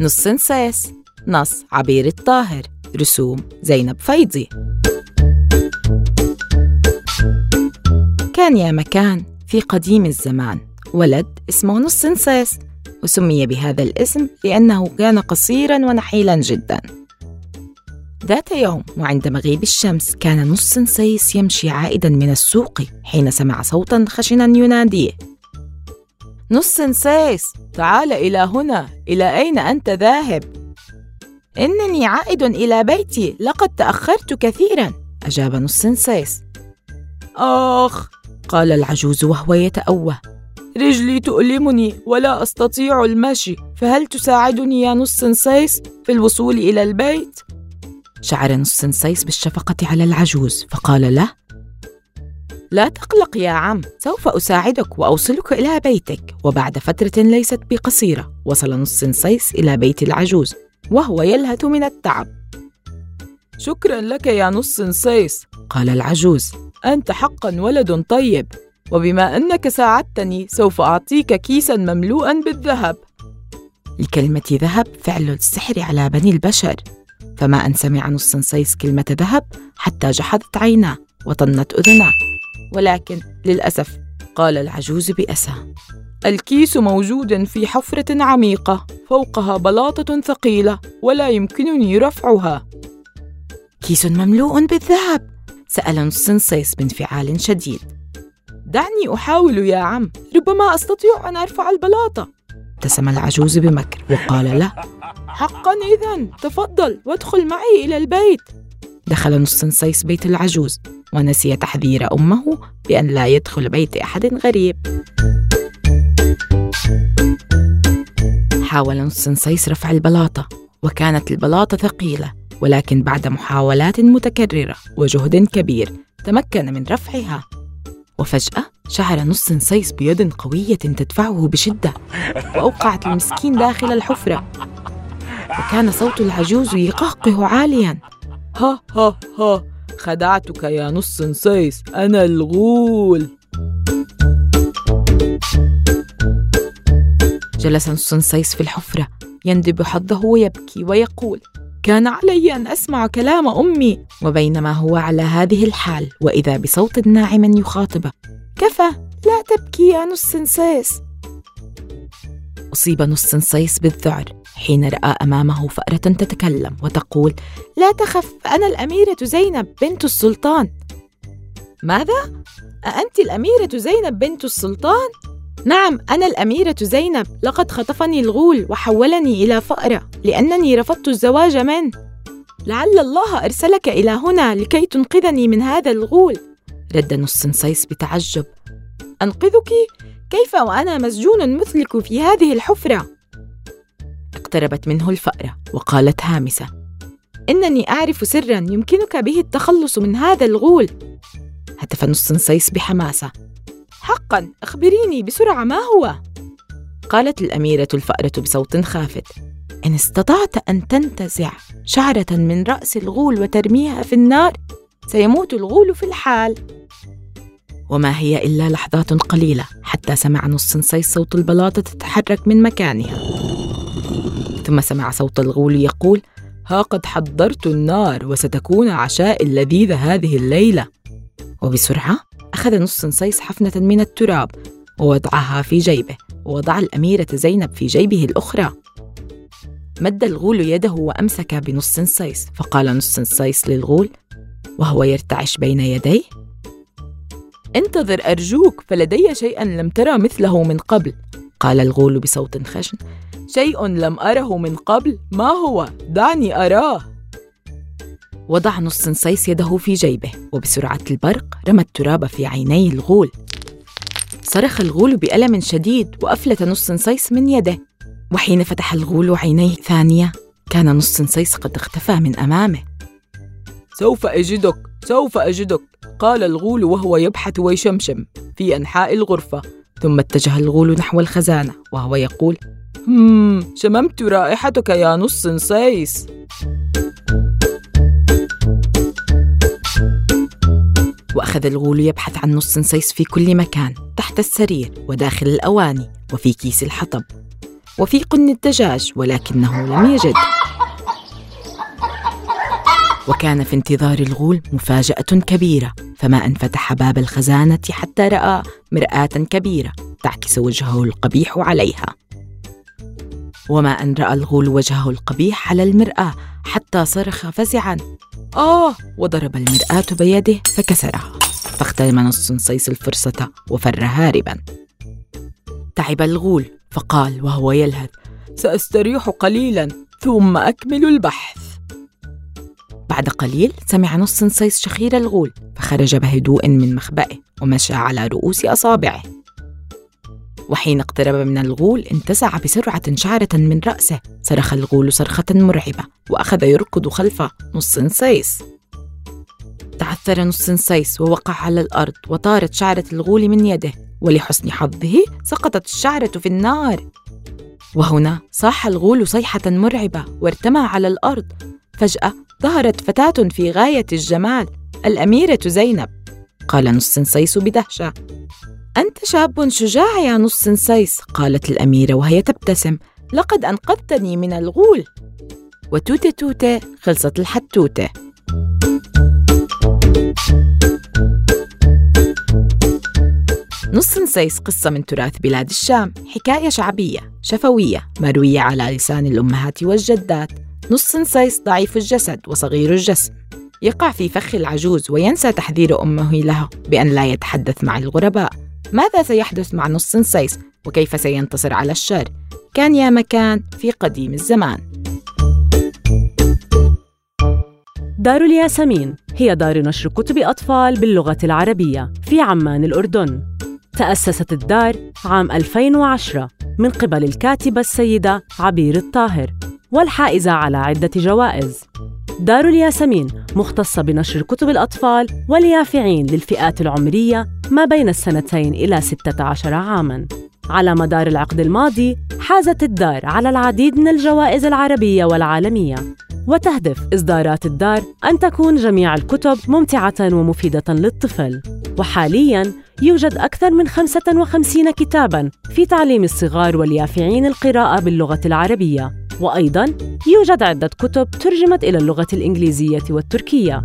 نص سنساس نص عبير الطاهر. رسوم زينب فيضي كان يا مكان في قديم الزمان. ولد اسمه نص سنساس وسمي بهذا الاسم لأنه كان قصيرا ونحيلا جدا. ذات يوم وعند مغيب الشمس كان نص سنسيس يمشي عائدا من السوق حين سمع صوتا خشنا يناديه. نص سنسيس تعال إلى هنا. إلى أين أنت ذاهب؟ إنني عائد إلى بيتي. لقد تأخرت كثيرا. أجاب نص سنسيس آخ قال العجوز وهو يتأوه رجلي تؤلمني ولا أستطيع المشي. فهل تساعدني يا نص سنسيس في الوصول إلى البيت؟ شعر نص سنسيس بالشفقة على العجوز فقال له لا تقلق يا عم سوف أساعدك وأوصلك إلى بيتك. وبعد فترة ليست بقصيرة وصل نص سنسيس إلى بيت العجوز وهو يلهث من التعب. شكرا لك يا نص سنسيس قال العجوز. أنت حقا ولد طيب وبما أنك ساعدتني سوف أعطيك كيسا مملوءا بالذهب. لكلمة ذهب فعل السحر على بني البشر. فما أن سمع نص سنسيس كلمة ذهب حتى جحدت عيناه وطنت أذناه. ولكن للأسف قال العجوز بأسى. الكيس موجود في حفرة عميقة فوقها بلاطة ثقيلة ولا يمكنني رفعها. كيس مملوء بالذهب سأل نص سنسيس بانفعال شديد. دعني أحاول يا عم ربما أستطيع أن أرفع البلاطة. ابتسم العجوز بمكر وقال له حقا إذا تفضل وادخل معي إلى البيت. دخل نص سنسيس بيت العجوز ونسي تحذير أمه بأن لا يدخل بيت أحد غريب. حاول نص سنسيس رفع البلاطة وكانت البلاطة ثقيلة ولكن بعد محاولات متكررة وجهد كبير تمكن من رفعها. وفجأة شعر نص سنسيس بيد قوية تدفعه بشدة وأوقعت المسكين داخل الحفرة. وكان صوت العجوز يقهقه عاليا. ها ها ها. خدعتك يا نص سنسيس أنا الغول. جلس نص سنسيس في الحفرة. يندب حظه ويبكي ويقول كان علي أن أسمع كلام أمي. وبينما هو على هذه الحال وإذا بصوت ناعم يخاطبه كفى لا تبكي يا نص سنسيس أصيب نص سنسيس بالذعر. حين رأى أمامه فأرة تتكلم وتقول لا تخف أنا الأميرة زينب بنت السلطان ماذا؟ أأنت الأميرة زينب بنت السلطان؟ نعم أنا الأميرة زينب لقد خطفني الغول وحولني إلى فأرة لأنني رفضت الزواج منه لعل الله أرسلك إلى هنا لكي تنقذني من هذا الغول رد نص سنسيس بتعجب أنقذك؟ كيف وأنا مسجون مثلك في هذه الحفرة؟ اقتربت منه الفأرة وقالت هامسة إنني أعرف سرا يمكنك به التخلص من هذا الغول. هتف نص سنسيس بحماسة حقا أخبريني بسرعة ما هو؟ قالت الأميرة الفأرة بصوت خافت إن استطعت أن تنتزع شعرة من رأس الغول وترميها في النار سيموت الغول في الحال. وما هي إلا لحظات قليلة حتى سمع نص صوت البلاطة تتحرك من مكانها. ثم سمع صوت الغول يقول ها قد حضرت النار وستكون عشاء لذيذ هذه الليلة. وبسرعة أخذ نص سنسيس حفنة من التراب ووضعها في جيبه ووضع الأميرة زينب في جيبه الأخرى. مد الغول يده وأمسك بنص سنسيس فقال نص سنسيس للغول وهو يرتعش بين يديه انتظر أرجوك فلدي شيئا لم ترى مثله من قبل. قال الغول بصوت خشن. شيء لم أره من قبل ما هو؟ دعني أراه. وضع نص سنسيس يده في جيبه وبسرعة البرق رمى التراب في عيني الغول. صرخ الغول بألم شديد وأفلت نص سنسيس من يده. وحين فتح الغول عينيه ثانية كان نص سنسيس قد اختفى من أمامه. سوف أجدك سوف أجدك قال الغول وهو يبحث ويشمشم في أنحاء الغرفة. ثم اتجه الغول نحو الخزانة وهو يقول هم شممت رائحتك يا نص سنسيس وأخذ الغول يبحث عن نص سنسيس في كل مكان تحت السرير وداخل الأواني وفي كيس الحطب. وفي قن الدجاج ولكنه لم يجد. وكان في انتظار الغول مفاجأة كبيرة. فما أن فتح باب الخزانة حتى رأى مرآة كبيرة تعكس وجهه القبيح عليها. وما أن رأى الغول وجهه القبيح على المرآة حتى صرخ فزعا. آه! وضرب المرآة بيده فكسرها فاغتنم نص صيص الفرصة وفر هاربا. تعب الغول فقال وهو يلهث سأستريح قليلا ثم أكمل البحث. بعد قليل سمع نص صيص شخير الغول فخرج بهدوء من مخبئه ومشى على رؤوس أصابعه. وحين اقترب من الغول انتزع بسرعة شعرة من رأسه صرخ الغول صرخة مرعبة وأخذ يركض خلف نص صيص. تعثر نص صيص ووقع على الأرض وطارت شعرة الغول من يده ولحسن حظه سقطت الشعرة في النار. وهنا صاح الغول صيحة مرعبة وارتمى على الأرض فجأة ظهرت فتاة في غاية الجمال الأميرة زينب. قال نص صيص بدهشة. أنت شاب شجاع يا نص صيص قالت الأميرة وهي تبتسم. لقد أنقذتني من الغول. وتوتة توتة خلصت الحتوتة. نص نسيس قصة من تراث بلاد الشام. حكاية شعبية شفوية مروية على لسان الأمهات والجدات. نص نسيس ضعيف الجسد وصغير الجسم. يقع في فخ العجوز وينسى تحذير أمه له بأن لا يتحدث مع الغرباء. ماذا سيحدث مع نص نسيس وكيف سينتصر على الشر؟ كان يا مكان في قديم الزمان. دار الياسمين هي دار نشر كتب أطفال باللغة العربية في عمان الأردن. تأسست الدار عام 2010 من قبل الكاتبة السيدة عبير الطاهر. والحائزة على عدة جوائز. دار الياسمين مختصة بنشر كتب الأطفال واليافعين للفئات العمرية ما بين السنتين إلى 16 عاماً. على مدار العقد الماضي حازت الدار على العديد من الجوائز العربية والعالمية. وتهدف إصدارات الدار أن تكون جميع الكتب ممتعة ومفيدة للطفل. وحالياً يوجد أكثر من 55 كتاباً في تعليم الصغار واليافعين القراءة باللغة العربية. وأيضاً يوجد عدة كتب ترجمت إلى اللغة الإنجليزية والتركية.